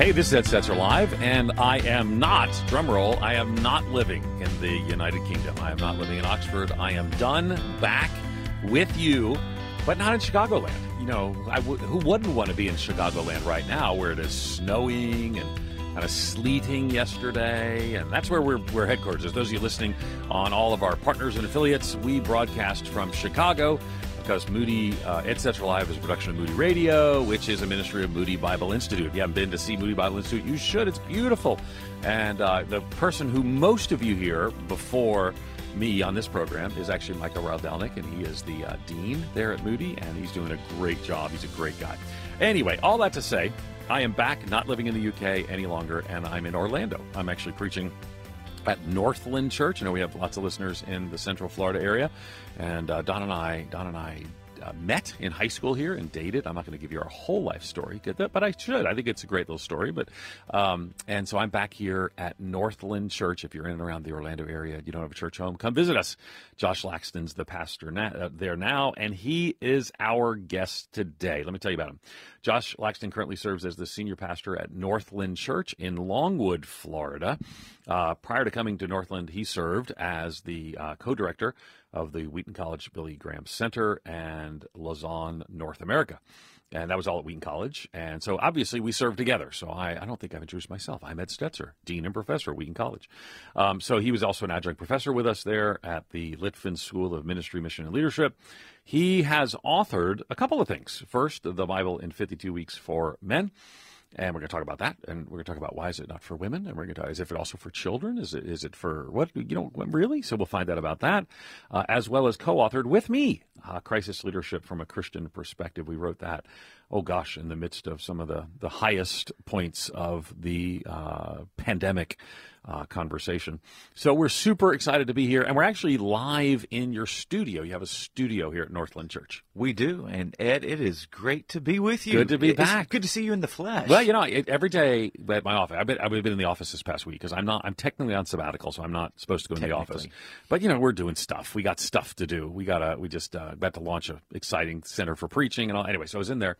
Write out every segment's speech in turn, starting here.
Hey, this is Ed Stetzer Live, and I am not, drumroll, I am not living in the United Kingdom. I am not living in Oxford. I am done back with you, but not in Chicagoland. You know, who wouldn't want to be in Chicagoland right now where it is snowing and kind of sleeting yesterday? And that's where we're, we're headquarters. As those of you listening on all of our partners and affiliates, we broadcast from Chicago because Moody uh, Ed Stetzer Live is a production of Moody Radio, which is a ministry of Moody Bible Institute. If you haven't been to see Moody Bible Institute, you should. It's beautiful. And uh, the person who most of you hear before me on this program is actually Michael Rydelnik, and he is the uh, dean there at Moody, and he's doing a great job. He's a great guy. Anyway, all that to say, I am back, not living in the UK any longer, and I'm in Orlando. I'm actually preaching at Northland Church. I know we have lots of listeners in the Central Florida area, and uh, Don and I, Don and I uh, met in high school here and dated. I'm not going to give you our whole life story, but I should. I think it's a great little story. But um, and so I'm back here at Northland Church. If you're in and around the Orlando area, you don't have a church home, come visit us. Josh Laxton's the pastor na- uh, there now, and he is our guest today. Let me tell you about him. Josh Laxton currently serves as the senior pastor at Northland Church in Longwood, Florida. Uh, prior to coming to Northland, he served as the uh, co-director of the Wheaton College Billy Graham Center and Lausanne, North America. And that was all at Wheaton College. And so obviously we served together. So I, I don't think I've introduced myself. I'm Ed Stetzer, Dean and Professor at Wheaton College. Um, so he was also an adjunct professor with us there at the Litfin School of Ministry, Mission, and Leadership. He has authored a couple of things. First, the Bible in 52 Weeks for Men and we're going to talk about that, and we're going to talk about why is it not for women, and we're going to talk is it also for children? Is it is it for what you know really? So we'll find out about that, uh, as well as co-authored with me, uh, crisis leadership from a Christian perspective. We wrote that, oh gosh, in the midst of some of the the highest points of the uh, pandemic uh, conversation. So we're super excited to be here, and we're actually live in your studio. You have a studio here at Northland Church. We do, and Ed, it is great to be with you. Good to be it's back. Good to see you in the flesh. Well, you know, it, every day at my office, I've been, I've been in the office this past week because I'm not, I'm technically on sabbatical, so I'm not supposed to go in the office. But you know, we're doing stuff. We got stuff to do. We gotta, we just uh, about to launch a exciting center for preaching and all. Anyway, so I was in there,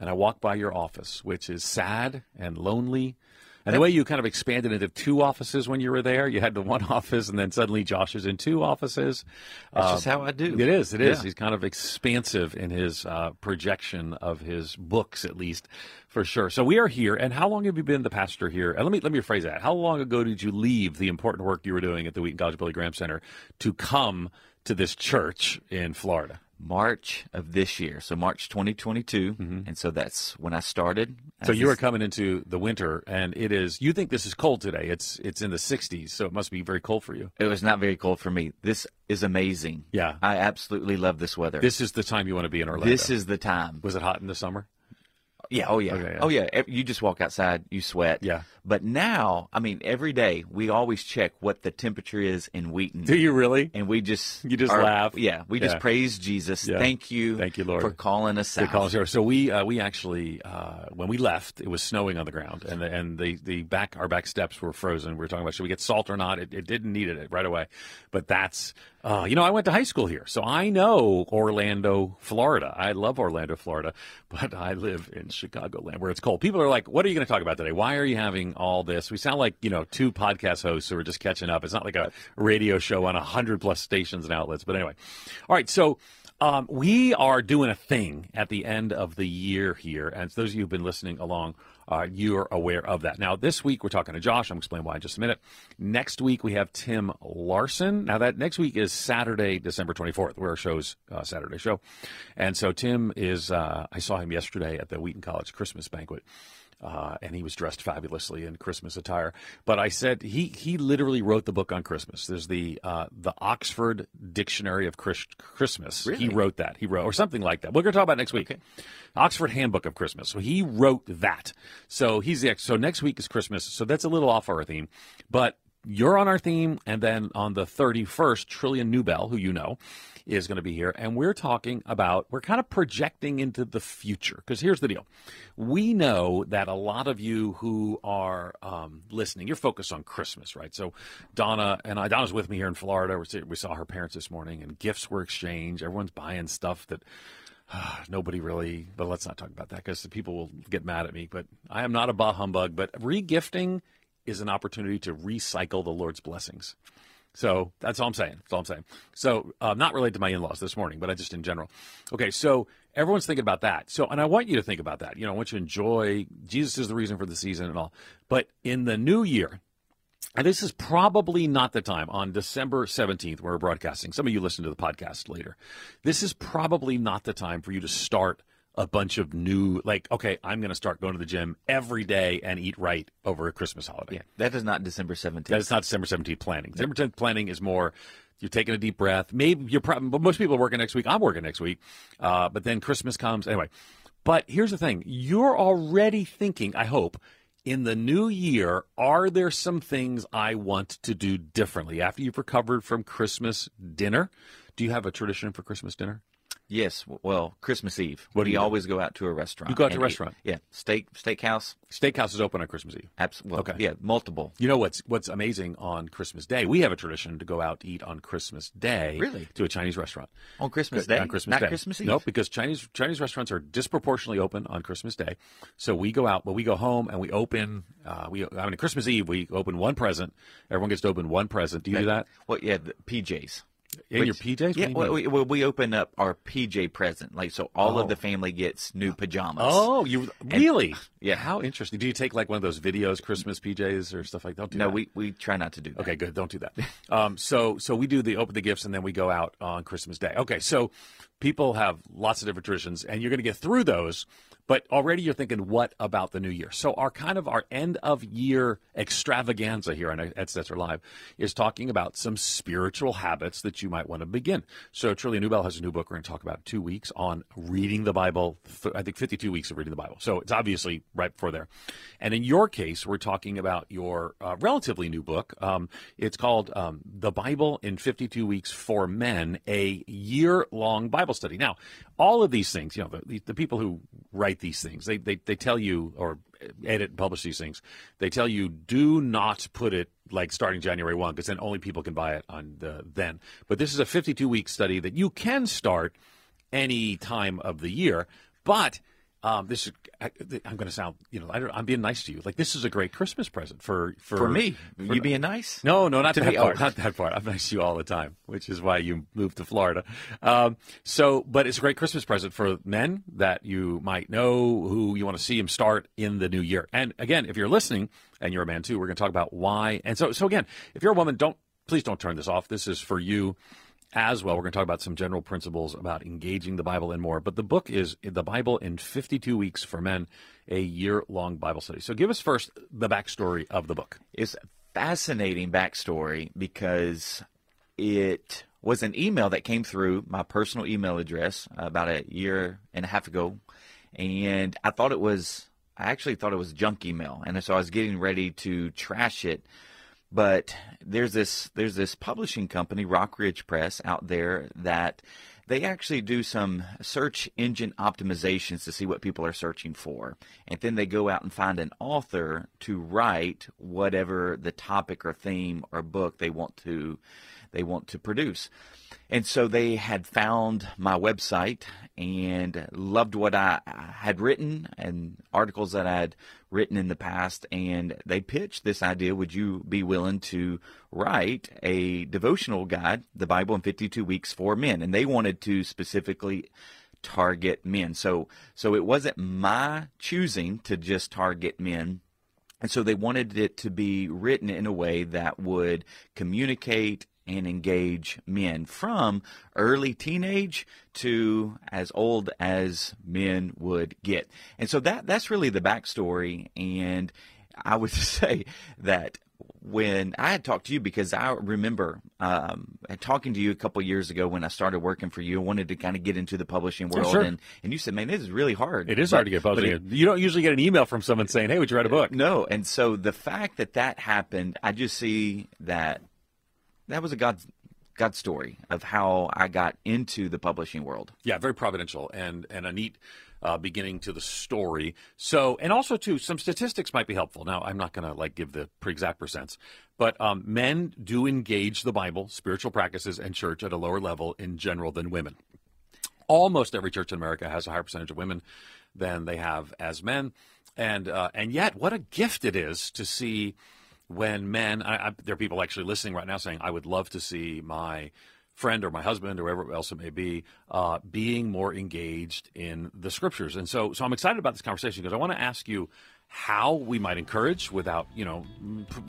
and I walked by your office, which is sad and lonely and the way you kind of expanded into two offices when you were there, you had the one office, and then suddenly Josh is in two offices. That's uh, just how I do. It is. It is. Yeah. He's kind of expansive in his uh, projection of his books, at least for sure. So we are here. And how long have you been the pastor here? And let me let me rephrase that. How long ago did you leave the important work you were doing at the Wheaton College Billy Graham Center to come to this church in Florida? March of this year, so March 2022, mm-hmm. and so that's when I started. So you are coming into the winter, and it is. You think this is cold today? It's it's in the 60s, so it must be very cold for you. It was not very cold for me. This is amazing. Yeah, I absolutely love this weather. This is the time you want to be in Orlando. This is the time. Was it hot in the summer? Yeah. Oh yeah. Okay, yeah. Oh yeah. You just walk outside, you sweat. Yeah. But now, I mean, every day we always check what the temperature is in Wheaton. Do you really? And we just you just are, laugh. Yeah. We yeah. just praise Jesus. Yeah. Thank you. Thank you, Lord, for calling us out. Calling so we uh, we actually uh, when we left, it was snowing on the ground, and the, and the the back our back steps were frozen. We were talking about should we get salt or not? It, it didn't need it right away, but that's uh, you know, I went to high school here, so I know Orlando, Florida. I love Orlando, Florida, but I live in Chicagoland where it's cold. People are like, what are you going to talk about today? Why are you having all this? We sound like, you know, two podcast hosts who are just catching up. It's not like a radio show on a 100 plus stations and outlets. But anyway. All right. So um, we are doing a thing at the end of the year here. And those of you who've been listening along uh, you're aware of that. Now, this week we're talking to Josh. I'm explain why in just a minute. Next week we have Tim Larsen. Now, that next week is Saturday, December 24th, where our show's uh, Saturday show. And so Tim is, uh, I saw him yesterday at the Wheaton College Christmas banquet. Uh, and he was dressed fabulously in Christmas attire. But I said he he literally wrote the book on Christmas. There's the uh, the Oxford Dictionary of Christ- Christmas. Really? He wrote that. He wrote or something like that. We're going to talk about next week. Okay. Oxford Handbook of Christmas. So he wrote that. So he's the so next week is Christmas. So that's a little off our theme, but you're on our theme, and then on the 31st, Trillia Newbell, who you know, is going to be here, and we're talking about, we're kind of projecting into the future. Because here's the deal we know that a lot of you who are um, listening, you're focused on Christmas, right? So Donna and I, Donna's with me here in Florida. We saw her parents this morning, and gifts were exchanged. Everyone's buying stuff that nobody really, but let's not talk about that because people will get mad at me. But I am not a bah humbug, but regifting is an opportunity to recycle the Lord's blessings. So that's all I'm saying. That's all I'm saying. So uh, not related to my in-laws this morning, but I just in general. Okay, so everyone's thinking about that. So, and I want you to think about that. You know, I want you to enjoy. Jesus is the reason for the season and all. But in the new year, and this is probably not the time on December 17th, we're broadcasting. Some of you listen to the podcast later. This is probably not the time for you to start a bunch of new, like, okay, I'm going to start going to the gym every day and eat right over a Christmas holiday. Yeah, that is not December 17th. That is not December 17th planning. December 10th planning is more you're taking a deep breath. Maybe you're probably, but most people are working next week. I'm working next week. Uh, but then Christmas comes. Anyway, but here's the thing you're already thinking, I hope, in the new year, are there some things I want to do differently after you've recovered from Christmas dinner? Do you have a tradition for Christmas dinner? Yes, well, Christmas Eve. What do we you always go out to a restaurant. You go out to a eat. restaurant? Yeah, steak steakhouse. Steakhouse is open on Christmas Eve. Absolutely. Okay. Yeah, multiple. You know what's what's amazing on Christmas Day? We have a tradition to go out to eat on Christmas Day. Really? To a Chinese restaurant. On Christmas Day? On Christmas Not Day. Christmas Eve? Nope, because Chinese Chinese restaurants are disproportionately open on Christmas Day. So we go out, but we go home and we open. Uh, we I mean Christmas Eve we open one present. Everyone gets to open one present. Do you do that Well, yeah, the PJs. In your Which- PJs? What Yeah, well, we, we open up our PJ present, like so all Oh. of the family gets new pajamas. Oh, you really? yeah. How interesting. Do you take like one of those videos, Christmas PJs or stuff like that? Don't do no, that. we, we try not to do that. Okay, good. Don't do that. Um, so so we do the open the gifts and then we go out on Christmas Day. Okay, so people have lots of different traditions and you're going to get through those, but already you're thinking, what about the new year? So our kind of our end of year extravaganza here on Ed Stetzer Live is talking about some spiritual habits that you might want to begin. So Trillia Newbell has a new book we're going to talk about two weeks on reading the Bible. I think 52 weeks of reading the Bible. So it's obviously right before there. And in your case, we're talking about your uh, relatively new book. Um, it's called um, The Bible in 52 Weeks for Men, a year long Bible study. Now, all of these things, you know, the, the people who write these things, they, they, they tell you, or edit and publish these things, they tell you do not put it like starting January 1, because then only people can buy it on the then. But this is a 52 week study that you can start any time of the year. But um, this is, I, I'm going to sound, you know, I don't, I'm being nice to you. Like this is a great Christmas present for for, For me, for- you being nice? no, no, not To that me? part. Oh. Not that part. I'm nice to you all the time, which is why you moved to Florida. Um, so, but it's a great Christmas present for men that you might know who you want to see him start in the new year. And again, if you're listening and you're a man too, we're going to talk about why. And so, so again, if you're a woman, don't please don't turn this off. This is for you as well. We're going to talk about some general principles about engaging the Bible and more. But the book is The Bible in 52 Weeks for Men, a year long Bible study. So give us first the backstory of the book. It's a fascinating backstory because it was an email that came through my personal email address about a year and a half ago. And I thought it was, I actually thought it was junk email. And so I was getting ready to trash it. But there's this there's this publishing company, Rockridge Press, out there that they actually do some search engine optimizations to see what people are searching for. And then they go out and find an author to write whatever the topic or theme or book they want to they want to produce. And so they had found my website and loved what I had written and articles that I had written in the past. And they pitched this idea Would you be willing to write a devotional guide, the Bible in 52 Weeks for Men? And they wanted to specifically target men. So, so it wasn't my choosing to just target men. And so they wanted it to be written in a way that would communicate and engage men from early teenage to as old as men would get. And so that that's really the backstory. And I would say that when I had talked to you, because I remember um, talking to you a couple years ago when I started working for you, I wanted to kind of get into the publishing world, sure. and, and you said, "Man, this is really hard." It is But- hard to get but published. it- you don't usually get an email from someone saying, "Hey, would you write a book?" no, and so the fact that that happened, I just see that that was a God God story of how I got into the publishing world. Yeah, very providential and and a neat uh, beginning to the story. So, and also too, some statistics might be helpful. Now, I'm not going to like give the exact percents, but um, men do engage the Bible, spiritual practices, and church at a lower level in general than women. almost every church in America has a higher percentage of women than they have as men, and uh, and yet what a gift it is to see when men. I, I, there are people actually listening right now saying, "I would love to see my." friend or my husband or whoever else it may be, uh, being more engaged in the scriptures. And so, so I'm excited about this conversation because I want to ask you how we might encourage without, you know,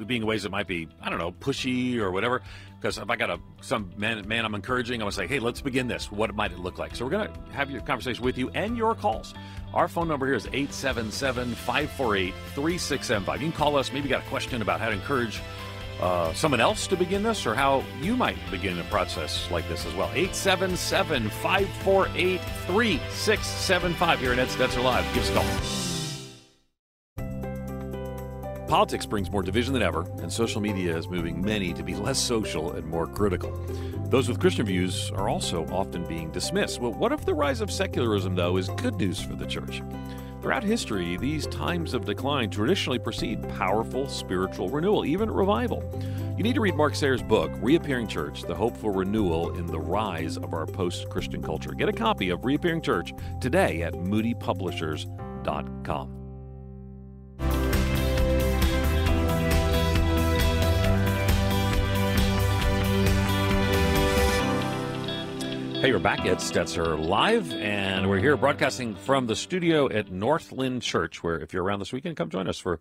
being ways that might be, I don't know, pushy or whatever. Because if I got a some man, man I'm encouraging, I'm gonna say, hey, let's begin this. What might it look like? So we're gonna have your conversation with you and your calls. Our phone number here is 877-548-3675. You can call us. Maybe got a question about how to encourage uh, someone else to begin this or how you might begin a process like this as well. 877 548 3675 here at Ed Stetzer Live. Give us a call. Politics brings more division than ever, and social media is moving many to be less social and more critical. Those with Christian views are also often being dismissed. Well, what if the rise of secularism, though, is good news for the church? Throughout history, these times of decline traditionally precede powerful spiritual renewal, even revival. You need to read Mark Sayers' book, Reappearing Church The Hope for Renewal in the Rise of Our Post Christian Culture. Get a copy of Reappearing Church today at moodypublishers.com. Hey, we're back at Stetzer Live, and we're here broadcasting from the studio at Northland Church, where if you're around this weekend, come join us for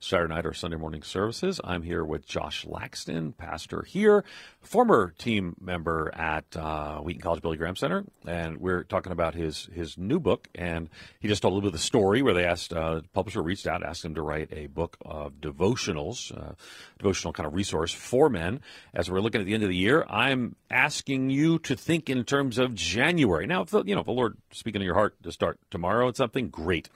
Saturday night or Sunday morning services. I'm here with Josh Laxton, pastor here, former team member at uh, Wheaton College Billy Graham Center, and we're talking about his his new book. And he just told a little bit of the story where they asked uh, the publisher reached out, asked him to write a book of devotionals, uh, devotional kind of resource for men. As we're looking at the end of the year, I'm asking you to think in terms of January. Now, if the, you know, if the Lord speaking to your heart to start tomorrow at something, great.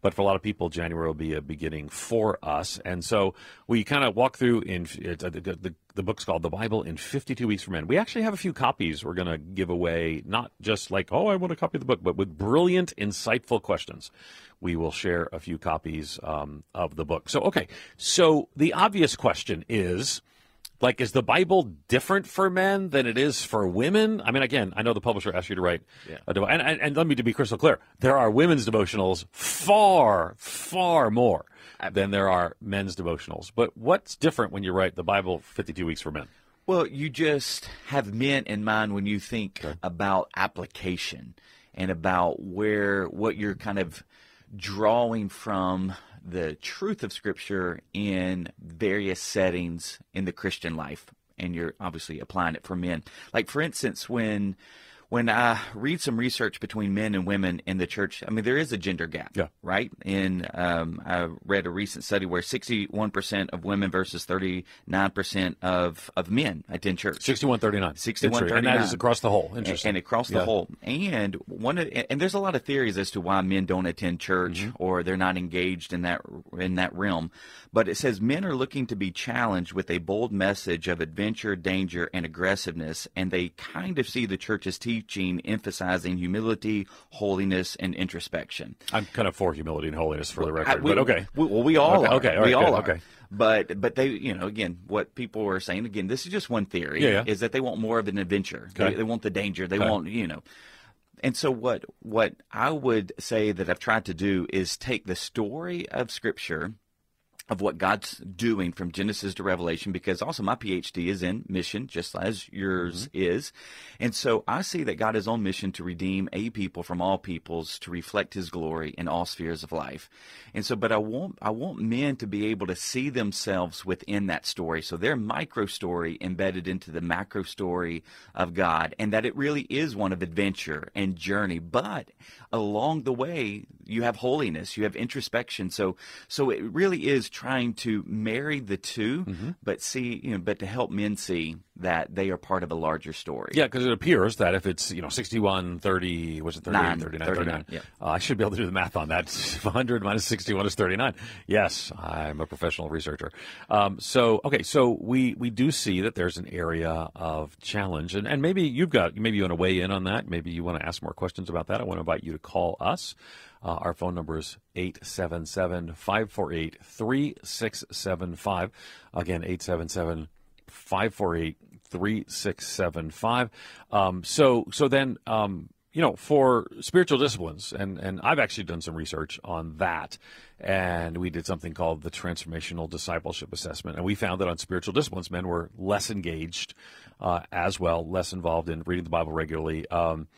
But for a lot of people, January will be a beginning for us. And so we kind of walk through in uh, the, the, the, book's called The Bible in 52 Weeks for Men. We actually have a few copies we're going to give away, not just like, oh, I want a copy of the book, but with brilliant, insightful questions. We will share a few copies um, of the book. So, okay. So the obvious question is, like is the bible different for men than it is for women i mean again i know the publisher asked you to write yeah. a and, and, and let me to be crystal clear there are women's devotionals far far more than there are men's devotionals but what's different when you write the bible 52 weeks for men well you just have men in mind when you think okay. about application and about where what you're kind of drawing from the truth of Scripture in various settings in the Christian life, and you're obviously applying it for men. Like, for instance, when when I read some research between men and women in the church, I mean, there is a gender gap, yeah. right? And um, I read a recent study where 61% of women versus 39% of, of men attend church. 61 39. 61 39. And that is across the whole. Interesting. And, and across the yeah. whole. And one of, and there's a lot of theories as to why men don't attend church mm-hmm. or they're not engaged in that in that realm. But it says men are looking to be challenged with a bold message of adventure, danger, and aggressiveness, and they kind of see the church's teaching teaching emphasizing humility, holiness, and introspection. I'm kind of for humility and holiness for the record, I, we, but okay. We, well, we all okay, are. Okay, we all are. Okay. But but they you know again what people are saying again this is just one theory yeah, yeah. is that they want more of an adventure okay. they, they, want the danger they okay. want you know and so what what I would say that I've tried to do is take the story of Scripture of what God's doing from Genesis to Revelation, because also my PhD is in mission, just as yours mm-hmm. is. And so I see that God is on mission to redeem a people from all peoples to reflect his glory in all spheres of life. And so, but I want, I want men to be able to see themselves within that story. So their micro story embedded into the macro story of God and that it really is one of adventure and journey. But along the way, you have holiness, you have introspection. So, so it really is trying to marry the 2 mm-hmm. but see, you know, but to help men see that they are part of a larger story. Yeah, because it appears that if it's, you know, 61, 30, was it 38, Nine, 39, 39, 39 yeah. Uh, I should be able to do the math on that. 100 minus 61 is 39. Yes, I'm a professional researcher. Um, so, okay, so we, we do see that there's an area of challenge, and, and maybe you've got, maybe you want to weigh in on that. Maybe you want to ask more questions about that. I want to invite you to call us. Uh, our phone number is 877 548 3675. Again, 877 548 3675. Um, so, so then, um, you know, for spiritual disciplines, and, and I've actually done some research on that, and we did something called the Transformational Discipleship Assessment, and we found that on spiritual disciplines, men were less engaged uh, as well, less involved in reading the Bible regularly. Um,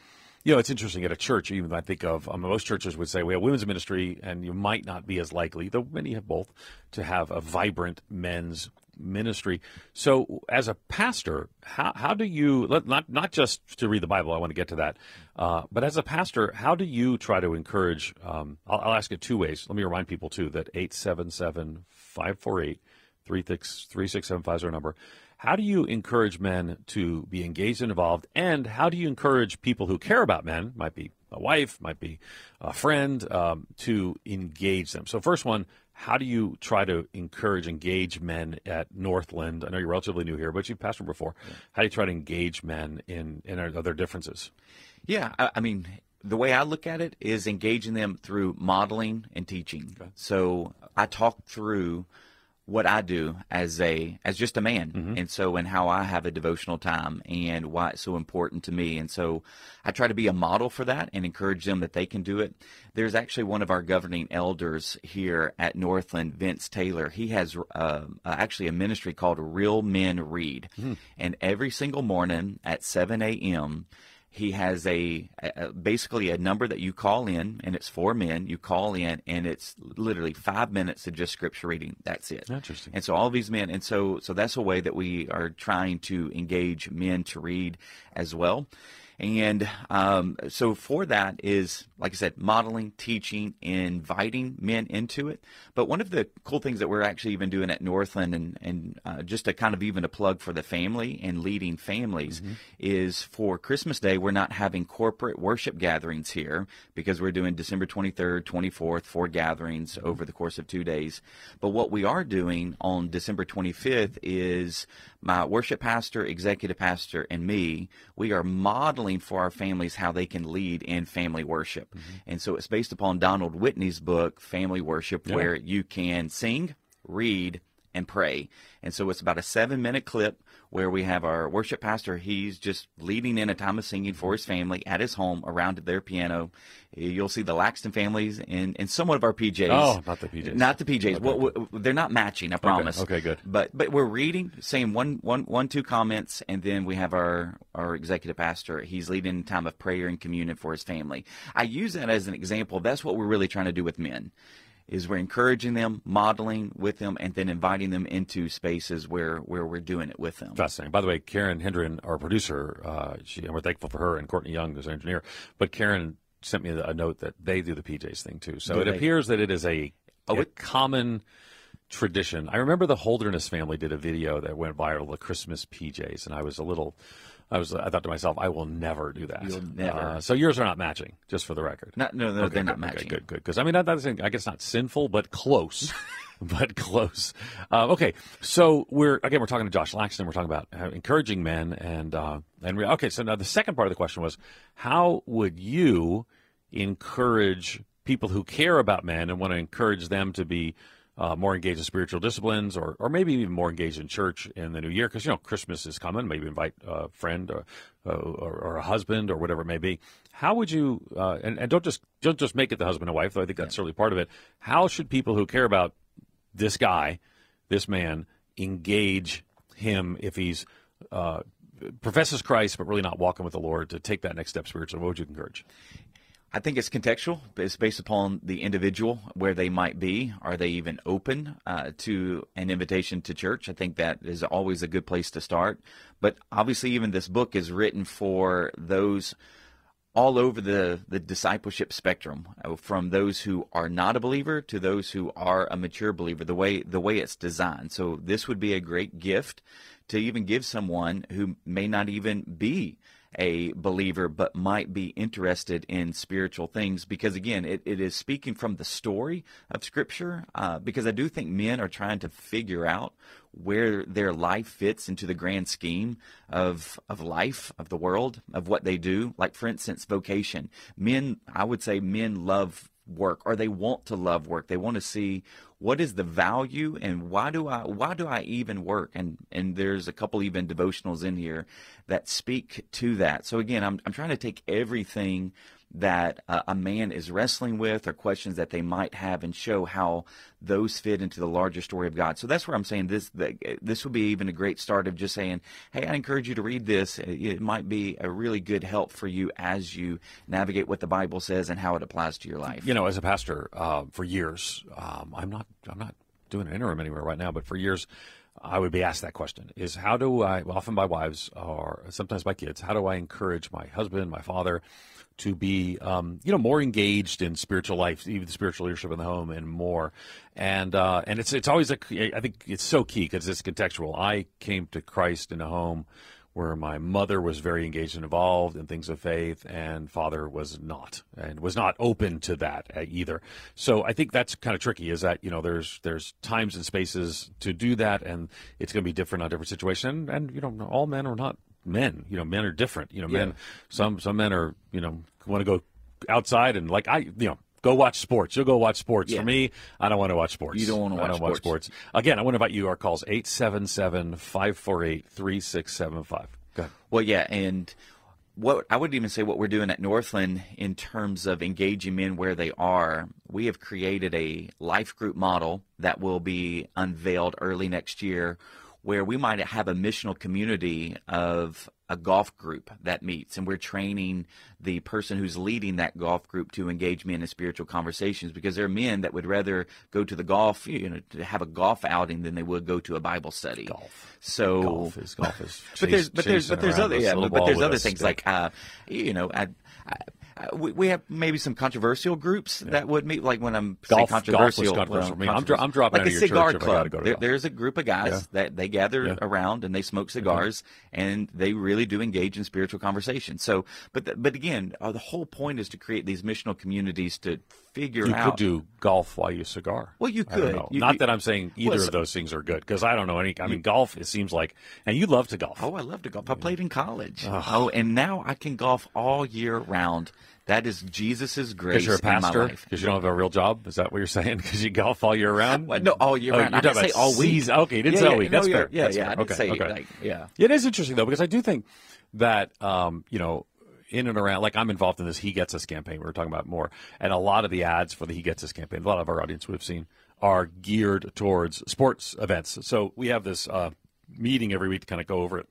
you know, it's interesting at a church, even I think of um, most churches would say we have women's ministry, and you might not be as likely, though many have both, to have a vibrant men's ministry. So, as a pastor, how, how do you not not just to read the Bible? I want to get to that, uh, but as a pastor, how do you try to encourage? Um, I'll, I'll, ask it two ways. Let me remind people too that 877 548 3675 is our number. How do you encourage men to be engaged and involved? And how do you encourage people who care about men, might be a wife, might be a friend, um, to engage them? So, first one, how do you try to encourage, engage men at Northland? I know you're relatively new here, but you've pastored before. Yeah. How do you try to engage men in, in other differences? Yeah, I, I mean, the way I look at it is engaging them through modeling and teaching. Okay. So I talk through what I do as a as just a man, mm-hmm. and so and how I have a devotional time and why it's so important to me, and so I try to be a model for that and encourage them that they can do it. There's actually one of our governing elders here at Northland, Vince Taylor. He has uh, actually a ministry called Real Men Read, mm-hmm. and every single morning at 7 a.m he has a, a, basically a number that you call in and it's for men you call in and it's literally five minutes of just scripture reading. That's it. Interesting. And so all these men and so so that's a way that we are trying to engage men to read as well. And um, so for that is, like I said, modeling, teaching, inviting men into it. But one of the cool things that we're actually even doing at Northland, and, and uh, just to kind of even a plug for the family and leading families, mm-hmm. is for Christmas Day, we're not having corporate worship gatherings here because we're doing December 23rd, 24th, four gatherings mm-hmm. over the course of two days. But what we are doing on December 25th is my worship pastor, executive pastor, and me, we are modeling for our families how they can lead in family worship. Mm-hmm. And so it's based upon Donald Whitney's book, Family Worship, yeah. where you can sing, read, and pray. And so it's about a seven minute clip where we have our worship pastor. He's just leading in a time of singing for his family at his home around their piano. You'll see the Laxton families and, and somewhat of our PJs. Oh, not the PJs. Not the PJs. Okay. Well, they're not matching, I promise. Okay, okay, good. But but we're reading, saying one, one, one, two comments, and then we have our, our executive pastor. He's leading in time of prayer and communion for his family. I use that as an example. That's what we're really trying to do with men is we're encouraging them, modeling with them, and then inviting them into spaces where, where we're doing it with them. Fascinating. By the way, Karen Hendren, our producer, uh, she, and we're thankful for her, and Courtney Young, who's our engineer. But Karen sent me a note that they do the PJs thing too. So do it they? appears that it is a, oh, a it, common tradition. I remember the Holderness family did a video that went viral, the Christmas PJs, and I was a little I was I thought to myself, I will never do that. You'll never. Uh, so yours are not matching, just for the record. Not, no, no, okay, they're not okay, matching. Good, good. Because I mean, that, that's I guess not sinful, but close. but close. Uh, okay, so we're again we're talking to Josh Laxton. We're talking about encouraging men and uh, and okay. So now the second part of the question was, how would you encourage people who care about men and want to encourage them to be uh, more engaged in spiritual disciplines, or, or maybe even more engaged in church in the new year, because you know Christmas is coming. Maybe invite a friend or, uh, or, or, a husband or whatever it may be. How would you? Uh, and, and don't just don't just make it the husband and wife. Though I think that's yeah. certainly part of it. How should people who care about this guy, this man, engage him if he's uh, professes Christ but really not walking with the Lord to take that next step spiritually? What would you encourage? I think it's contextual. It's based upon the individual, where they might be. Are they even open uh, to an invitation to church? I think that is always a good place to start. But obviously, even this book is written for those all over the, the discipleship spectrum, uh, from those who are not a believer to those who are a mature believer. The way the way it's designed. So this would be a great gift to even give someone who may not even be a believer but might be interested in spiritual things because again it, it is speaking from the story of scripture uh, because i do think men are trying to figure out where their life fits into the grand scheme of of life of the world of what they do like for instance vocation men i would say men love work or they want to love work. They want to see what is the value and why do I why do I even work? And and there's a couple even devotionals in here that speak to that. So again, I'm I'm trying to take everything that uh, a man is wrestling with or questions that they might have and show how those fit into the larger story of God. So that's where I'm saying this that this would be even a great start of just saying, "Hey, I encourage you to read this. It might be a really good help for you as you navigate what the Bible says and how it applies to your life." You know, as a pastor uh, for years, um, I'm not I'm not doing an interim anywhere right now, but for years I would be asked that question is how do I, often by wives or sometimes by kids, how do I encourage my husband, my father to be, um, you know, more engaged in spiritual life, even the spiritual leadership in the home and more. And, uh, and it's, it's always, a, I think it's so key because it's contextual. I came to Christ in a home where my mother was very engaged and involved in things of faith, and father was not, and was not open to that uh, either. So I think that's kind of tricky. Is that you know there's there's times and spaces to do that, and it's going to be different on different situation. And you know all men are not men. You know men are different. You know yeah. men some some men are you know want to go outside and like I you know Go watch sports. You'll go watch sports. Yeah. For me, I don't want to watch sports. You don't want to watch, I don't sports. watch sports. Again, I want to invite you. Our calls 877 548 3675. Go ahead. Well, yeah. And what I wouldn't even say what we're doing at Northland in terms of engaging men where they are, we have created a life group model that will be unveiled early next year where we might have a missional community of a golf group that meets and we're training the person who's leading that golf group to engage men in spiritual conversations because there are men that would rather go to the golf you know to have a golf outing than they would go to a bible study golf so golf is golf is chase, but there's but there's but there's other yeah but, but there's other things stick. like uh you know I, I we, we, have maybe some controversial groups yeah. that would meet, like when I'm golf, controversial. Golf controversial. Well, I'm, I'm, dropping like a cigar church club. Go there, there's a group of guys yeah. that they gather yeah. around and they smoke cigars and they really do engage in spiritual conversation. So, but but again, uh, the whole point is to create these missional communities to figure you out. You could do golf while you cigar. Well, you could. You, Not that I'm saying either well, of those things are good because I don't know any. I mean, golf. It seems like, and you love to golf. Oh, I love to golf. I played in college. Oh, oh and now I can golf all year round. That is Jesus's grace. Because you're a pastor. Because you don't have a real job. Is that what you're saying? Because you golf all year round? Well, no, all year oh, round. You're talking about all week. Season. Okay, you didn't yeah, say yeah, all week. No, That's fair. Yeah, That's yeah. Fair. I didn't okay, say okay. like yeah. It is interesting though because I do think that um, you know in and around, like I'm involved in this He Gets Us campaign. We are talking about more, and a lot of the ads for the He Gets Us campaign, a lot of our audience we've seen are geared towards sports events. So we have this uh, meeting every week to kind of go over it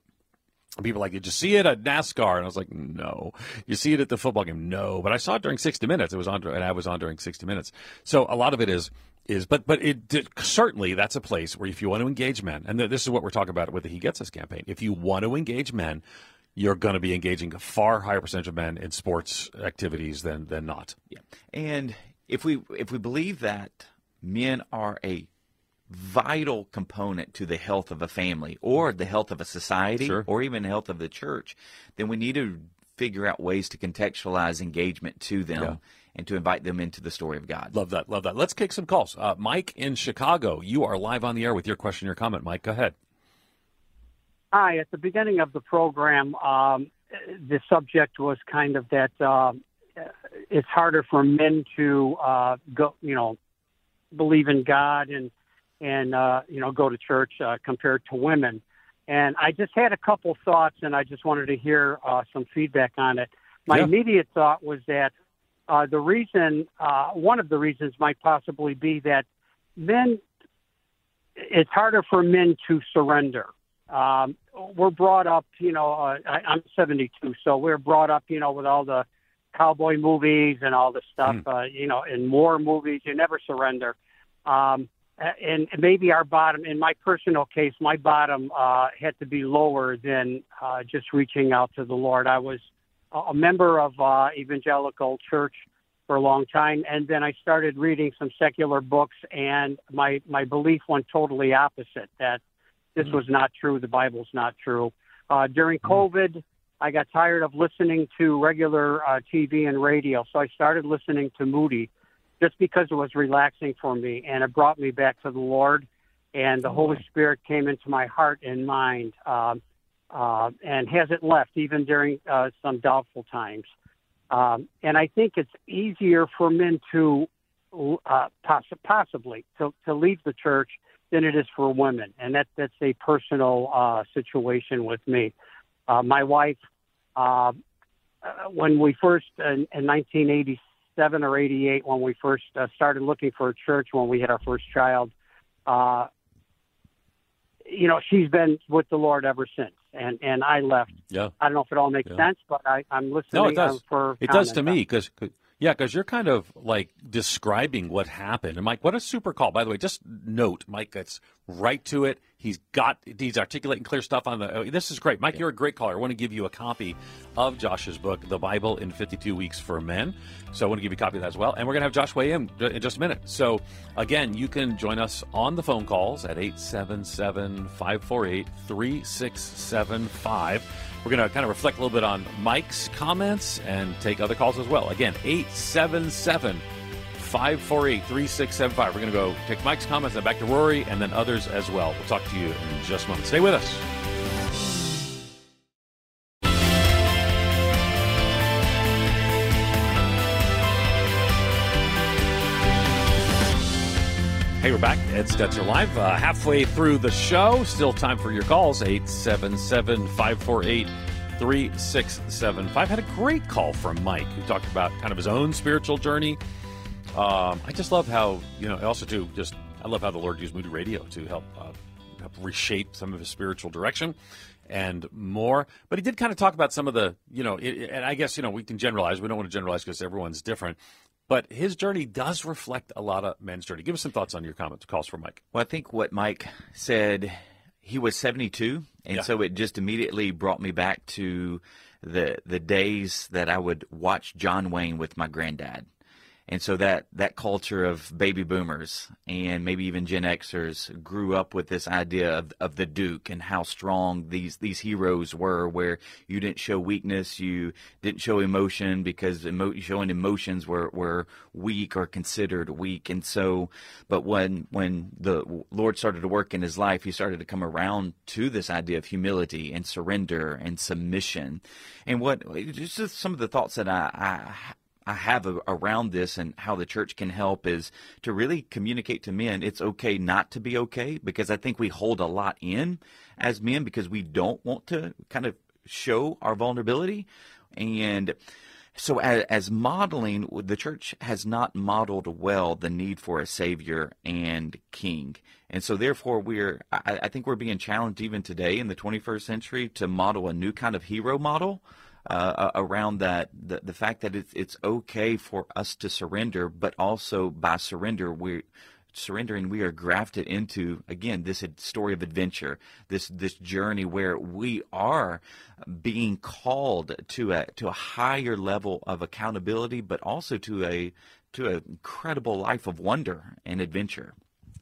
people like, did you see it at NASCAR? And I was like, no. You see it at the football game? No. But I saw it during 60 Minutes. It was on, and I was on during 60 Minutes. So a lot of it is is, but but it, it certainly that's a place where if you want to engage men, and this is what we're talking about with the He Gets Us campaign. If you want to engage men, you're going to be engaging a far higher percentage of men in sports activities than than not. Yeah, and if we if we believe that men are a vital component to the health of a family or the health of a society sure. or even the health of the church, then we need to figure out ways to contextualize engagement to them yeah. and to invite them into the story of God. Love that. Love that. Let's kick some calls. Uh, Mike in Chicago, you are live on the air with your question, your comment. Mike, go ahead. Hi. At the beginning of the program, um, the subject was kind of that uh, it's harder for men to uh, go, you know, believe in God and and uh, you know go to church uh, compared to women. And I just had a couple thoughts, and I just wanted to hear uh, some feedback on it. My yeah. immediate thought was that uh, the reason, uh, one of the reasons, might possibly be that men. It's harder for men to surrender. Um, we're brought up, you know. Uh, I, I'm 72, so we're brought up, you know, with all the cowboy movies and all the stuff, mm. uh, you know, in war movies. You never surrender. Um, and maybe our bottom, in my personal case, my bottom uh, had to be lower than uh, just reaching out to the Lord. I was a member of uh, evangelical church for a long time, and then I started reading some secular books, and my my belief went totally opposite. That this mm-hmm. was not true. The Bible's not true. Uh, during mm-hmm. COVID, I got tired of listening to regular uh, TV and radio, so I started listening to Moody just because it was relaxing for me and it brought me back to the Lord. And the Holy Spirit came into my heart and mind um, uh, and hasn't left even during uh, some doubtful times. Um, and I think it's easier for men to uh, poss- possibly to, to leave the church than it is for women, and that that's a personal uh, situation with me. Uh, my wife, uh, uh when we first in, in 1987 or 88, when we first uh, started looking for a church when we had our first child, uh, you know, she's been with the Lord ever since, and and I left. Yeah, I don't know if it all makes yeah. sense, but I, I'm listening. No, it does. For it does to me because yeah, because you're kind of like describing what happened. And Mike, what a super call. By the way, just note, Mike gets right to it. He's got he's articulating clear stuff on the. Oh, this is great, Mike. You're a great caller. I want to give you a copy of Josh's book, The Bible in 52 Weeks for Men. So I want to give you a copy of that as well. And we're gonna have Josh weigh in in just a minute. So again, you can join us on the phone calls at 877-548-3675. We're going to kind of reflect a little bit on Mike's comments and take other calls as well. Again, 877 548 3675. We're going to go take Mike's comments and back to Rory and then others as well. We'll talk to you in just a moment. Stay with us. Hey, we're back. Ed Stetzer Live. Uh, halfway through the show. Still time for your calls. 877 548 3675. Had a great call from Mike who talked about kind of his own spiritual journey. Um, I just love how, you know, also, too, just I love how the Lord used Moody Radio to help, uh, help reshape some of his spiritual direction and more. But he did kind of talk about some of the, you know, it, and I guess, you know, we can generalize. We don't want to generalize because everyone's different. But his journey does reflect a lot of men's journey. Give us some thoughts on your comments, calls for Mike. Well, I think what Mike said, he was 72, and yeah. so it just immediately brought me back to the the days that I would watch John Wayne with my granddad and so that that culture of baby boomers and maybe even Gen Xers grew up with this idea of, of the Duke and how strong these these heroes were, where you didn't show weakness, you didn't show emotion because emo- showing emotions were, were weak or considered weak. And so, but when when the Lord started to work in his life, he started to come around to this idea of humility and surrender and submission. And what just some of the thoughts that I, I I have a, around this and how the church can help is to really communicate to men it's okay not to be okay because I think we hold a lot in as men because we don't want to kind of show our vulnerability. And so as, as, modeling the church has not modeled well the need for a savior and king. And so therefore we're I, I think we're being challenged even today in the 21st century to model a new kind of hero model uh, around that the, the fact that it's it's okay for us to surrender, but also by surrender we're surrendering we are grafted into again this story of adventure this this journey where we are being called to a to a higher level of accountability but also to a to an incredible life of wonder and adventure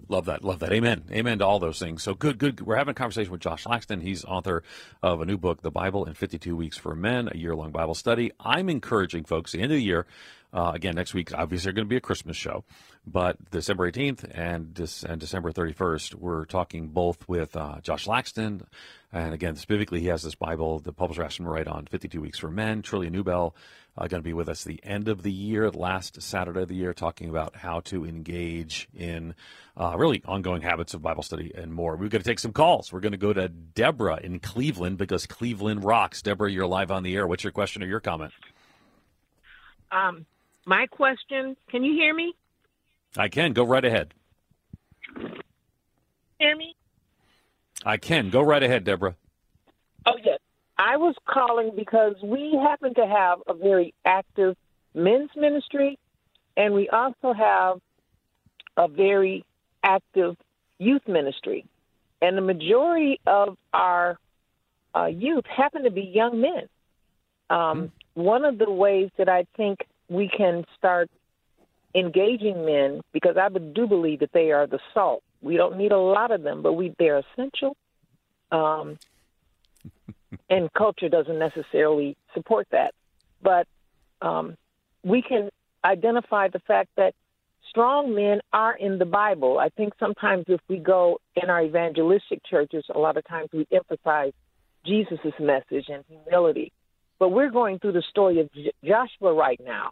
Love that. Love that. Amen. Amen to all those things. So good, good. We're having a conversation with Josh Laxton. He's author of a new book, The Bible in 52 Weeks for Men, a year long Bible study. I'm encouraging folks, the end of the year, uh, again, next week, obviously, going to be a Christmas show, but December 18th and, and December 31st, we're talking both with uh, Josh Laxton. And again, specifically, he has this Bible, the publisher asked him to write on 52 Weeks for Men. Trillia Newbell uh, going to be with us the end of the year, last Saturday of the year, talking about how to engage in uh, really ongoing habits of Bible study and more. We're going to take some calls. We're going to go to Deborah in Cleveland because Cleveland rocks. Deborah, you're live on the air. What's your question or your comment? Um, my question, can you hear me? I can. Go right ahead. Hear me? I can. Go right ahead, Deborah. Oh, yes. I was calling because we happen to have a very active men's ministry, and we also have a very active youth ministry. And the majority of our uh, youth happen to be young men. Um, mm-hmm. One of the ways that I think we can start engaging men, because I do believe that they are the salt. We don't need a lot of them, but we they're essential. Um, and culture doesn't necessarily support that. But um, we can identify the fact that strong men are in the Bible. I think sometimes if we go in our evangelistic churches, a lot of times we emphasize Jesus' message and humility. but we're going through the story of J- Joshua right now.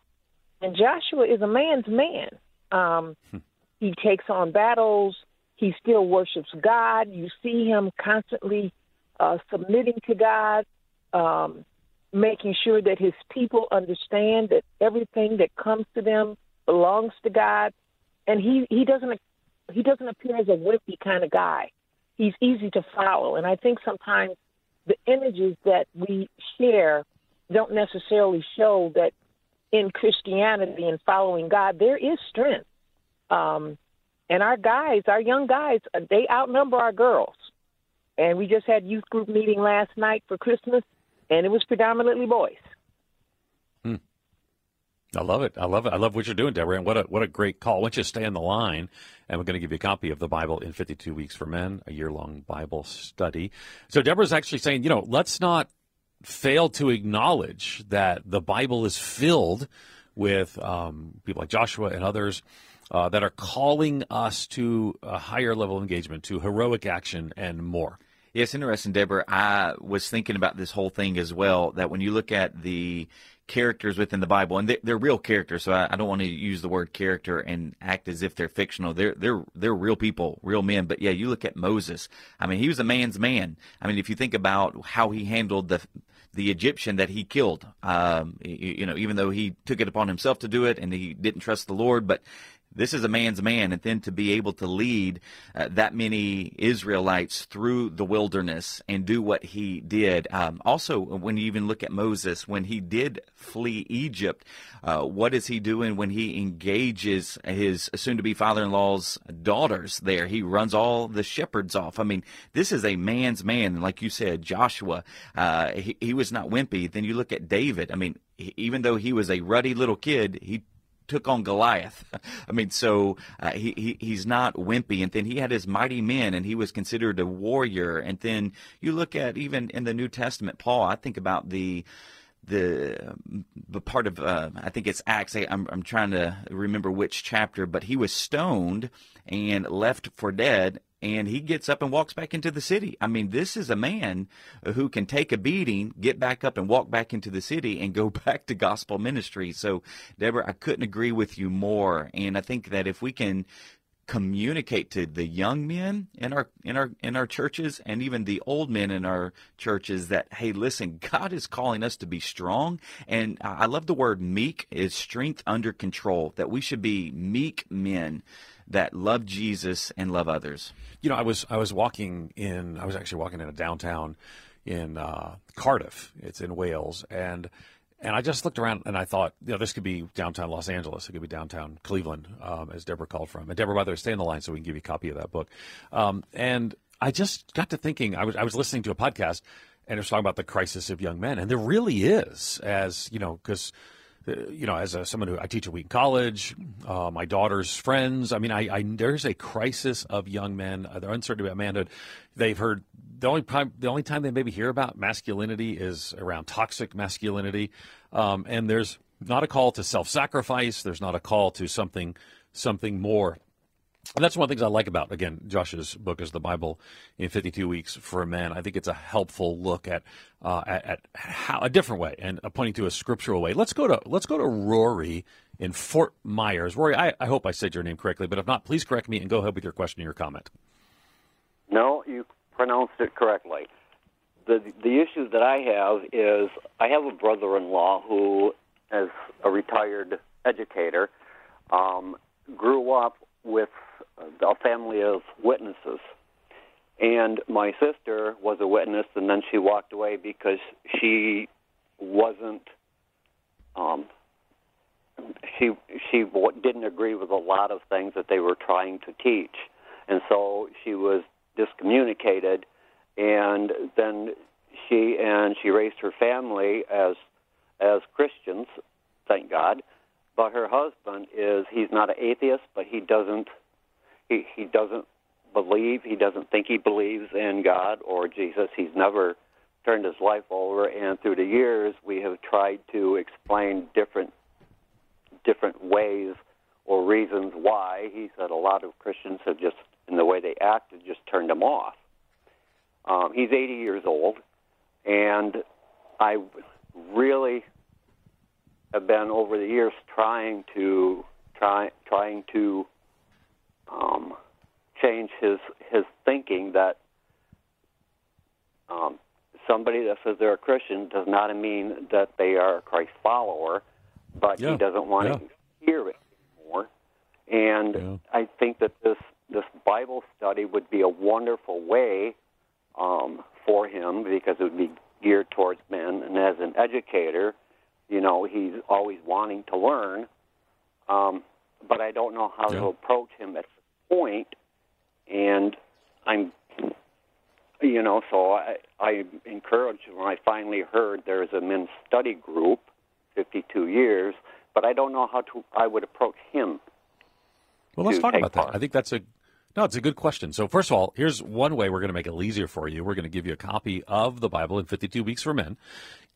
And Joshua is a man's man. Um, hmm. he takes on battles. He still worships God. You see him constantly uh, submitting to God, um, making sure that his people understand that everything that comes to them belongs to God. And he, he doesn't he doesn't appear as a wimpy kind of guy. He's easy to follow. And I think sometimes the images that we share don't necessarily show that in Christianity and following God, there is strength. Um, and our guys, our young guys, they outnumber our girls. And we just had youth group meeting last night for Christmas, and it was predominantly boys. Hmm. I love it. I love it. I love what you're doing, Deborah. And what a what a great call. Why don't you stay on the line, and we're going to give you a copy of the Bible in 52 Weeks for Men, a year long Bible study. So Deborah's actually saying, you know, let's not fail to acknowledge that the Bible is filled with um, people like Joshua and others uh, that are calling us to a higher level of engagement, to heroic action, and more. Yes, interesting, Deborah. I was thinking about this whole thing as well. That when you look at the characters within the Bible, and they're, real characters, so I, I, don't want to use the word character and act as if they're fictional. They're they're they're real people, real men. But yeah, you look at Moses. I mean, he was a man's man. I mean, if you think about how he handled the the Egyptian that he killed. Um, you, you, know, even though he took it upon himself to do it and he didn't trust the Lord, but this is a man's man, and then to be able to lead uh, that many Israelites through the wilderness and do what he did. Um, also, when you even look at Moses, when he did flee Egypt, uh, what is he doing when he engages his soon to be father in law's daughters there? He runs all the shepherds off. I mean, this is a man's man. Like you said, Joshua, uh, he, he was not wimpy. Then you look at David. I mean, even though he was a ruddy little kid, he took on Goliath. I mean, so uh, he, he he's not wimpy. And then he had his mighty men, and he was considered a warrior. And then you look at even in the New Testament, Paul. I think about the the the part of uh, I think it's Acts. I'm I'm trying to remember which chapter, but he was stoned and left for dead, and he gets up and walks back into the city. I mean, this is a man who can take a beating, get back up and walk back into the city and go back to gospel ministry. So, Deborah, I couldn't agree with you more. And I think that if we can communicate to the young men in our in our in our churches and even the old men in our churches that hey listen God is calling us to be strong and I love the word meek is strength under control that we should be meek men that love Jesus and love others. You know, I was I was walking in I was actually walking in a downtown in uh, Cardiff. It's in Wales, and and I just looked around and I thought, you know, this could be downtown Los Angeles. It could be downtown Cleveland, um, as Deborah called from. And Deborah, by the way, stay on the line so we can give you a copy of that book. Um, and I just got to thinking. I was I was listening to a podcast and it was talking about the crisis of young men, and there really is, as you know, because you know, as a, someone who I teach at Wheaton College, uh, my daughter's friends. I mean, I, I, there's a crisis of young men. Uh, they're uncertain about manhood. They've heard the only time the only time they maybe hear about masculinity is around toxic masculinity, um, and there's not a call to self-sacrifice. There's not a call to something something more. And that's one of the things I like about, again, Josh's book is the Bible in 52 weeks for a man. I think it's a helpful look at, uh, at, at, how, a different way and pointing to a scriptural way. Let's go to, let's go to Rory in Fort Myers. Rory, I, I hope I said your name correctly, but if not, please correct me and go ahead with your question or your comment. No, you pronounced it correctly. The, the issue that I have is I have a brother-in-law who is a retired educator, um, grew up with a family of witnesses. And my sister was a witness, and then she walked away because she wasn't. Um, she she didn't agree with a lot of things that they were trying to teach, and so she was discommunicated. And then she and she raised her family as as Christians, thank God. But her husband is he's not an atheist, but he doesn't he he doesn't believe he doesn't think he believes in God or Jesus. He's never turned his life over, and through the years we have tried to explain different different ways or reasons why. He said a lot of Christians have just in the way they acted just turned him off. Um, he's 80 years old, and I really have been over the years trying to try trying to um, change his his thinking that um, somebody that says they're a Christian does not mean that they are a Christ follower, but Yeah. he doesn't want Yeah. to hear it anymore. And Yeah. I think that this this Bible study would be a wonderful way um, for him because it would be geared towards men. And as an educator, you know, he's always wanting to learn. Um, but I don't know how Yeah. to approach him at point, and I'm you know, so I, I encouraged when I finally heard there's a men's study group, 52 years, but I don't know how to I would approach him. Well, let's talk about that. I think that's a no, it's a good question. So, first of all, here's one way we're going to make it easier for you. We're going to give you a copy of the Bible in 52 Weeks for Men,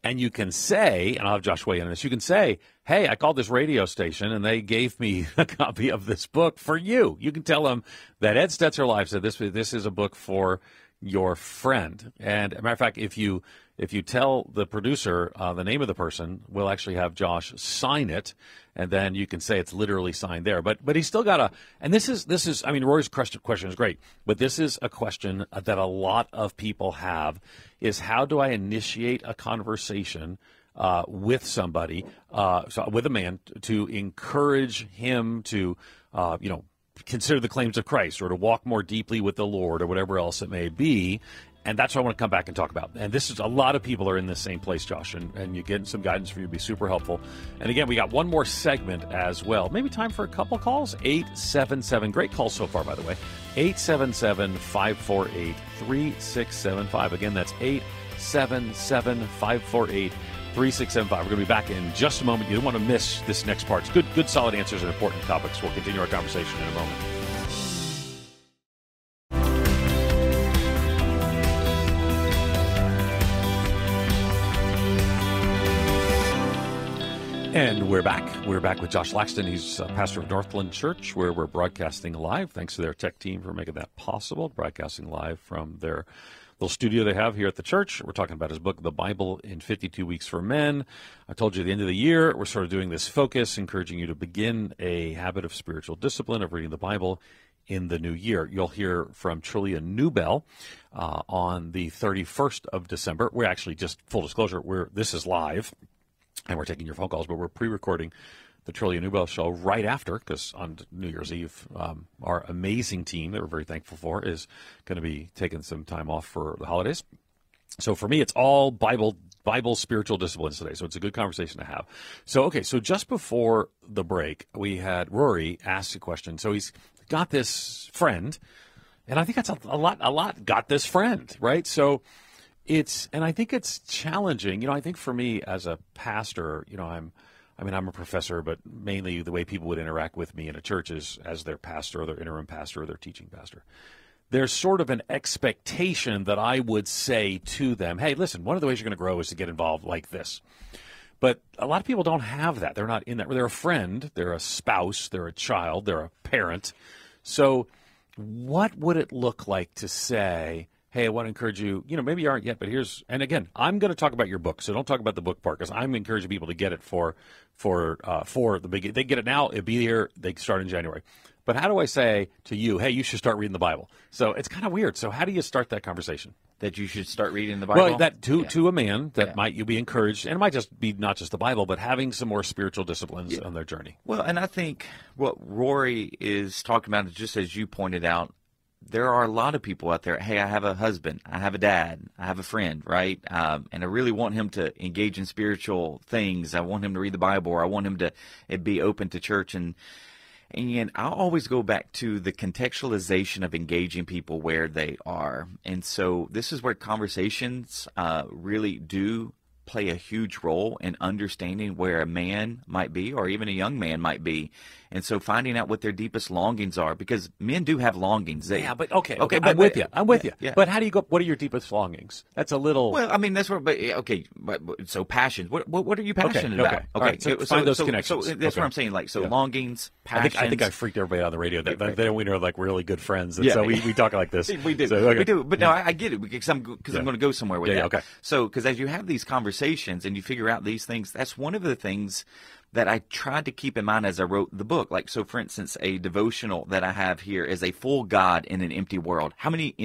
and you can say, and I'll have Josh weigh in on this. You can say, "Hey, I called this radio station, and they gave me a copy of this book for you." You can tell them that Ed Stetzer Live said this. This is a book for your friend. And a matter of fact, if you if you tell the producer uh, the name of the person, we'll actually have Josh sign it, and then you can say it's literally signed there. But but he's still got a. And this is this is. I mean, Rory's question question is great, but this is a question that a lot of people have: is how do I initiate a conversation? Uh, with somebody, uh, so with a man, to encourage him to, uh, you know, consider the claims of Christ or to walk more deeply with the Lord or whatever else it may be. And that's what I want to come back and talk about. And this is a lot of people are in the same place, Josh, and, and you get some guidance from you would be super helpful. And again, we got one more segment as well. Maybe time for a couple calls. 877, great call so far, by the way. 877 548 3675. Again, that's 877 548 3675. We're going to be back in just a moment. You don't want to miss this next part. It's good, good, solid answers and important topics. We'll continue our conversation in a moment. And we're back. We're back with Josh Laxton. He's uh, pastor of Northland Church, where we're broadcasting live. Thanks to their tech team for making that possible. Broadcasting live from their little studio they have here at the church. We're talking about his book, The Bible in 52 Weeks for Men. I told you at the end of the year, we're sort of doing this focus, encouraging you to begin a habit of spiritual discipline, of reading the Bible in the new year. You'll hear from Trillia Newbell uh, on the 31st of December. We're actually just full disclosure. We're this is live, and we're taking your phone calls, but we're pre-recording the Trillia Newbell show right after because on New Year's Eve, um, our amazing team that we're very thankful for is going to be taking some time off for the holidays. So for me, it's all Bible Bible spiritual disciplines today. So it's a good conversation to have. So okay, so just before the break, we had Rory ask a question. So he's got this friend, and I think that's a, a lot. A lot got this friend, right? So it's and I think it's challenging. You know, I think for me as a pastor, you know, I'm. I mean, I'm a professor, but mainly the way people would interact with me in a church is as their pastor or their interim pastor or their teaching pastor there's sort of an expectation that I would say to them, hey, listen, one of the ways you're going to grow is to get involved like this. But a lot of people don't have that. They're not in that. They're a friend, they're a spouse, they're a child, they're a parent. So, what would it look like to say, hey, I want to encourage you, you know, maybe you aren't yet, but here's, and again, I'm going to talk about your book. So don't talk about the book part because I'm encouraging people to get it for, for, uh, for the big, they get it now, it'll be here, they start in January. But how do I say to you, hey, you should start reading the Bible? So it's kind of weird. So how do you start that conversation? That you should start reading the Bible. Well, that to Yeah. to a man that Yeah. might you be encouraged, and it might just be not just the Bible, but having some more spiritual disciplines on their journey. Well, and I think what Rory is talking about is just as you pointed out, there are a lot of people out there. Hey, I have a husband, I have a dad, I have a friend, right? Um, and I really want him to engage in spiritual things. I want him to read the Bible, or I want him to uh, be open to church. And and I always go back to the contextualization of engaging people where they are. And so this is where conversations uh, really do play a huge role in understanding where a man might be or even a young man might be. And so finding out what their deepest longings are because men do have longings. They, Yeah, but okay, Okay, okay, but- I'm with you. I'm with yeah, you. yeah. But how do you go? What are your deepest longings? That's a little. Well, I mean that's where, but okay, but, so passions. What, what what are you passionate okay. about? All right, so find those connections. So that's Okay. what I'm saying. Like so, Yeah. longings, I passions. think I think I freaked everybody out on the radio. That, that they we know like really good friends, and Yeah. so we, we talk like this. we do, So, okay. we do. But no, I, I get it because I'm because. I'm going to go somewhere with Yeah, yeah, that. okay. So because as you have these conversations and you figure out these things. That's one of the things that I tried to keep in mind as I wrote the book. Like, so for instance, a devotional that I have here is a full God in an empty world. How many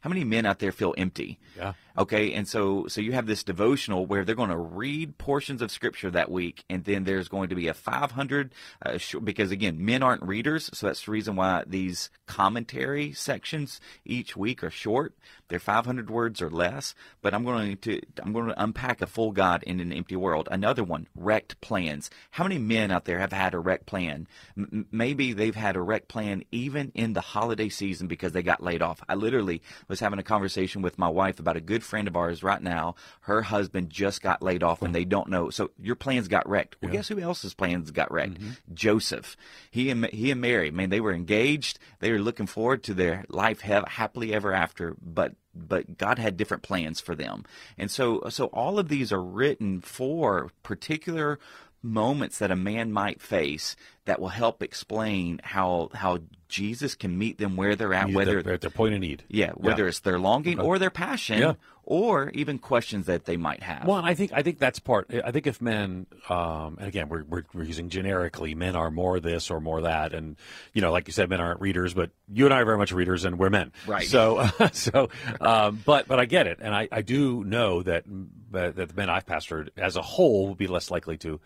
how many men out there feel empty? Yeah. Okay, and so so you have this devotional where they're going to read portions of scripture that week, and then there's going to be a 500 uh, because again, men aren't readers, so that's the reason why these commentary sections each week are short. They're 500 words or less. But I'm going to I'm going to unpack a full God in an empty world. Another one, wrecked plans. How many men out there have had a wrecked plan? M- maybe they've had a wrecked plan even in the holiday season because they got laid off. I literally was having a conversation with my wife about a good friend of ours right now. Her husband just got laid off and they don't know. So your plans got wrecked. Well, guess who else's plans got wrecked? Mm-hmm. Joseph. He and he and Mary. Man, they were engaged. They were looking forward to their life ha- happily ever after. But but God had different plans for them. And so so all of these are written for particular moments that a man might face that will help explain how how Jesus can meet them where they're at, whether their, their point of need. yeah, whether Yeah. it's their longing or their passion, Yeah. or even questions that they might have. Well, I think I think that's part. I think if men, um, and again, we're, we're we're using generically, men are more this or more that, and you know, like you said, men aren't readers, but you and I are very much readers, and we're men, Right. So, so, um, but but I get it, and I, I do know that that the men I've pastored as a whole will be less likely to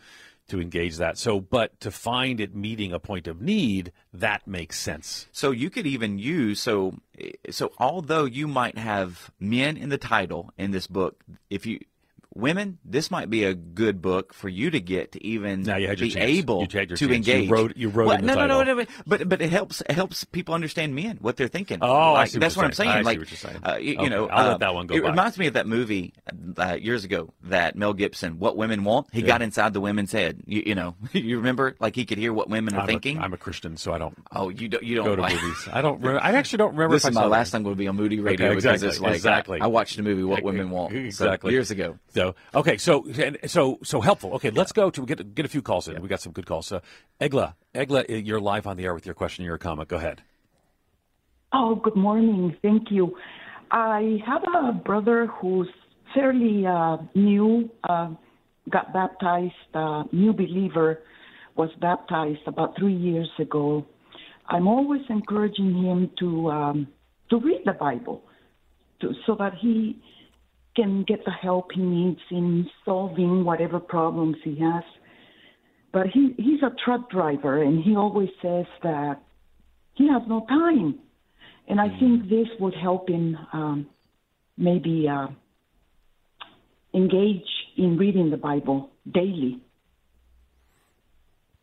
to engage that. So, but to find it meeting a point of need, that makes sense. So you could even use so eh, so although you might have men in the title in this book, if you women, this might be a good book for you to get to even Now you had be chance. able You had to chance. You engage. wrote- you wrote Well, no, no, no, no, but but it helps it helps people understand men what they're thinking. Oh, I Like, see what that's you're what I'm saying. I see like, what you're saying. Uh, you, you know, I'll let uh, that one go It by. reminds me of that movie uh, years ago that Mel Gibson, "What Women Want." He got inside the women's head. You, you know, you remember, like he could hear what women are I'm thinking. A, I'm a Christian, so I don't oh, you don't. You don't go to like- movies. I don't. Re- I actually don't remember. This if is my last time going to be on Moody Radio Okay, because exactly, it's like exactly. I, I watched the movie What Women Want so, Exactly. years ago. So okay, so and so so helpful. Okay, let's go to get get a few calls in. We got some good calls. So, Egla, Egla, you're live on the air with your question, your comment. Go ahead. Oh, good morning. Thank you. I have a brother who's fairly uh, new, uh, got baptized, uh, new believer, was baptized about three years ago. I'm always encouraging him to um, to read the Bible, to, so that he can get the help he needs in solving whatever problems he has. But he he's a truck driver, and he always says that he has no time. And I think this would help him um, maybe uh, engage in reading the Bible daily.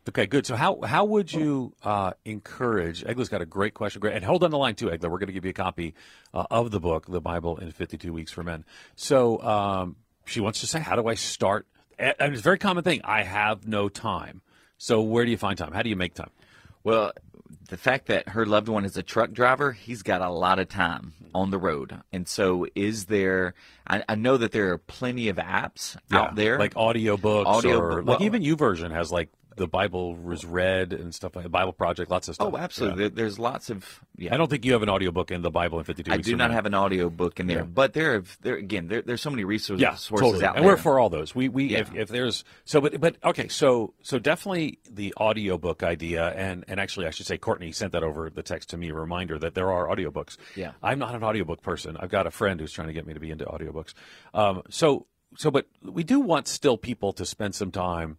Okay, good. So how how would you uh, encourage? Egla's got a great question. Great, and hold on the line too, Egla. We're going to give you a copy uh, of the book, The Bible in 52 Weeks for Men. So um, she wants to say, how do I start? And it's a very common thing. I have no time. So where do you find time? How do you make time? Well, the fact that her loved one is a truck driver, he's got a lot of time on the road. And so, is there? I, I know that there are plenty of apps out there, like audiobooks Audio- or well- like even YouVersion has like the Bible was read and stuff like the Bible Project, lots of stuff. Oh, absolutely. Yeah. There's lots of. Yeah, I don't think you have an audiobook in the Bible in 52 I do not have an audio book in there, Yeah. but there, have, there again, there, there's so many resources, yeah, totally. out and there. we're for all those. We we Yeah. if, if there's so but but okay, so so definitely the audiobook idea and and actually I should say Courtney sent that over the text to me a reminder that there are audiobooks. Yeah. I'm not an audiobook person. I've got a friend who's trying to get me to be into audiobooks. Um so so but we do want still people to spend some time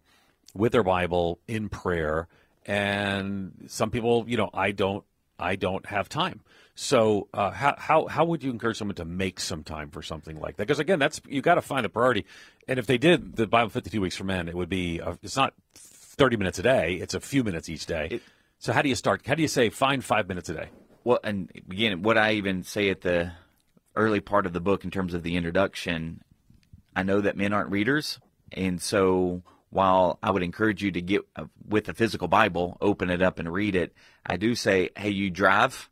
with their Bible in prayer and some people, you know, I don't I don't have time. So uh, how how how would you encourage someone to make some time for something like that? Because again, that's you got to find the priority. And if they did the Bible fifty two weeks for men, it would be uh it's not thirty minutes a day; it's a few minutes each day. It- so how do you start? How do you say find five minutes a day? Well, and again, what I even say at the early part of the book in terms of the introduction, I know that men aren't readers, and so while I would encourage you to get uh, with a physical Bible, open it up and read it, I do say, hey, you drive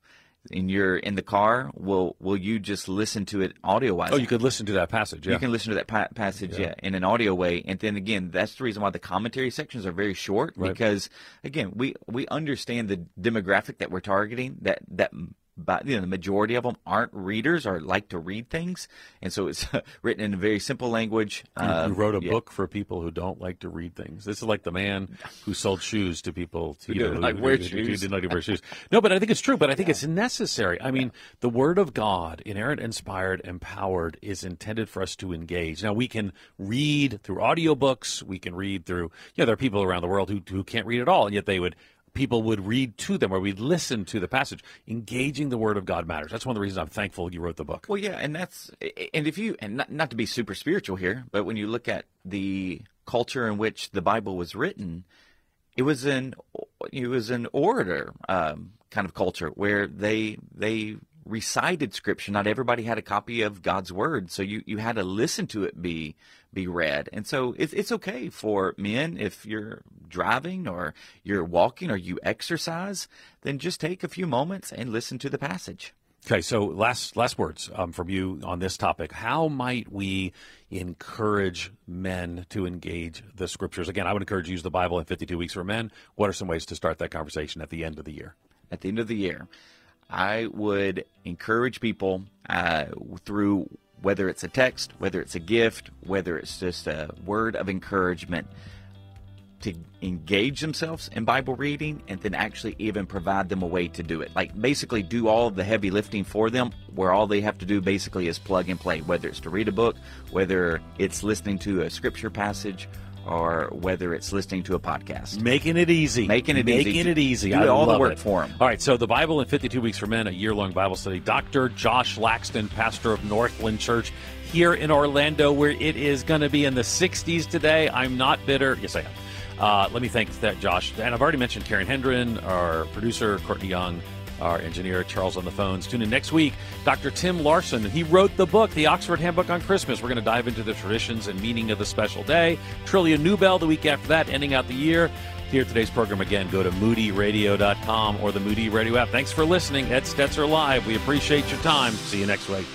and you're in the car, will will you just listen to it audio wise? Oh, you could listen to that passage. Yeah. You can listen to that pa- passage yeah. in an audio way, and then again, that's the reason why the commentary sections are very short Right. because again, we we understand the demographic that we're targeting that that but you know the majority of them aren't readers or like to read things, and so it's written in a very simple language. You, you Um, wrote a yeah. book for people who don't like to read things. This is like the man who sold shoes to people to, Who you know, didn't like wear who- who didn't like to wear shoes. No, but I think it's true. But I think it's necessary. I mean, the Word of God, inerrant, inspired, empowered, is intended for us to engage. Now we can read through audiobooks. We can read through. Yeah, there are people around the world who who can't read at all, and yet they would. People would read to them, or we'd listen to the passage. Engaging the Word of God matters. That's one of the reasons I'm thankful you wrote the book. Well, yeah, and that's and if you and not, not to be super spiritual here, but when you look at the culture in which the Bible was written, it was an it was an orator um, kind of culture where they they recited scripture. Not everybody had a copy of God's word, so you you had to listen to it be be read. And so it's it's okay for men if you're driving or you're walking or you exercise, then just take a few moments and listen to the passage. Okay, so last last words um, from you on this topic. How might we encourage men to engage the scriptures? Again, I would encourage you to use the Bible in 52 weeks for men. What are some ways to start that conversation at the end of the year? at the end of the year, I would encourage people uh, through whether it's a text, whether it's a gift, whether it's just a word of encouragement to engage themselves in Bible reading and then actually even provide them a way to do it. Like basically do all the heavy lifting for them where all they have to do basically is plug and play, whether it's to read a book, whether it's listening to a scripture passage, or whether it's listening to a podcast. Making it easy. Making it easy. Making it easy. Do I all the work it. them. All right, so the Bible in 52 Weeks for Men, a year long Bible study. Dr. Josh Laxton, pastor of Northland Church here in Orlando, where it is going to be in the 60s today. I'm not bitter. Yes, I am. Uh, let me thank that Josh. And I've already mentioned Karen Hendren, our producer, Courtney Young, our engineer, Charles on the phones. Tune in next week. Dr. Tim Larsen, he wrote the book, The Oxford Handbook on Christmas. We're going to dive into the traditions and meaning of the special day. Trillia Newbell the week after that, ending out the year. Here today's program again, go to moodyradio.com or the Moody Radio app. Thanks for listening. Ed Stetzer Live. We appreciate your time. See you next week.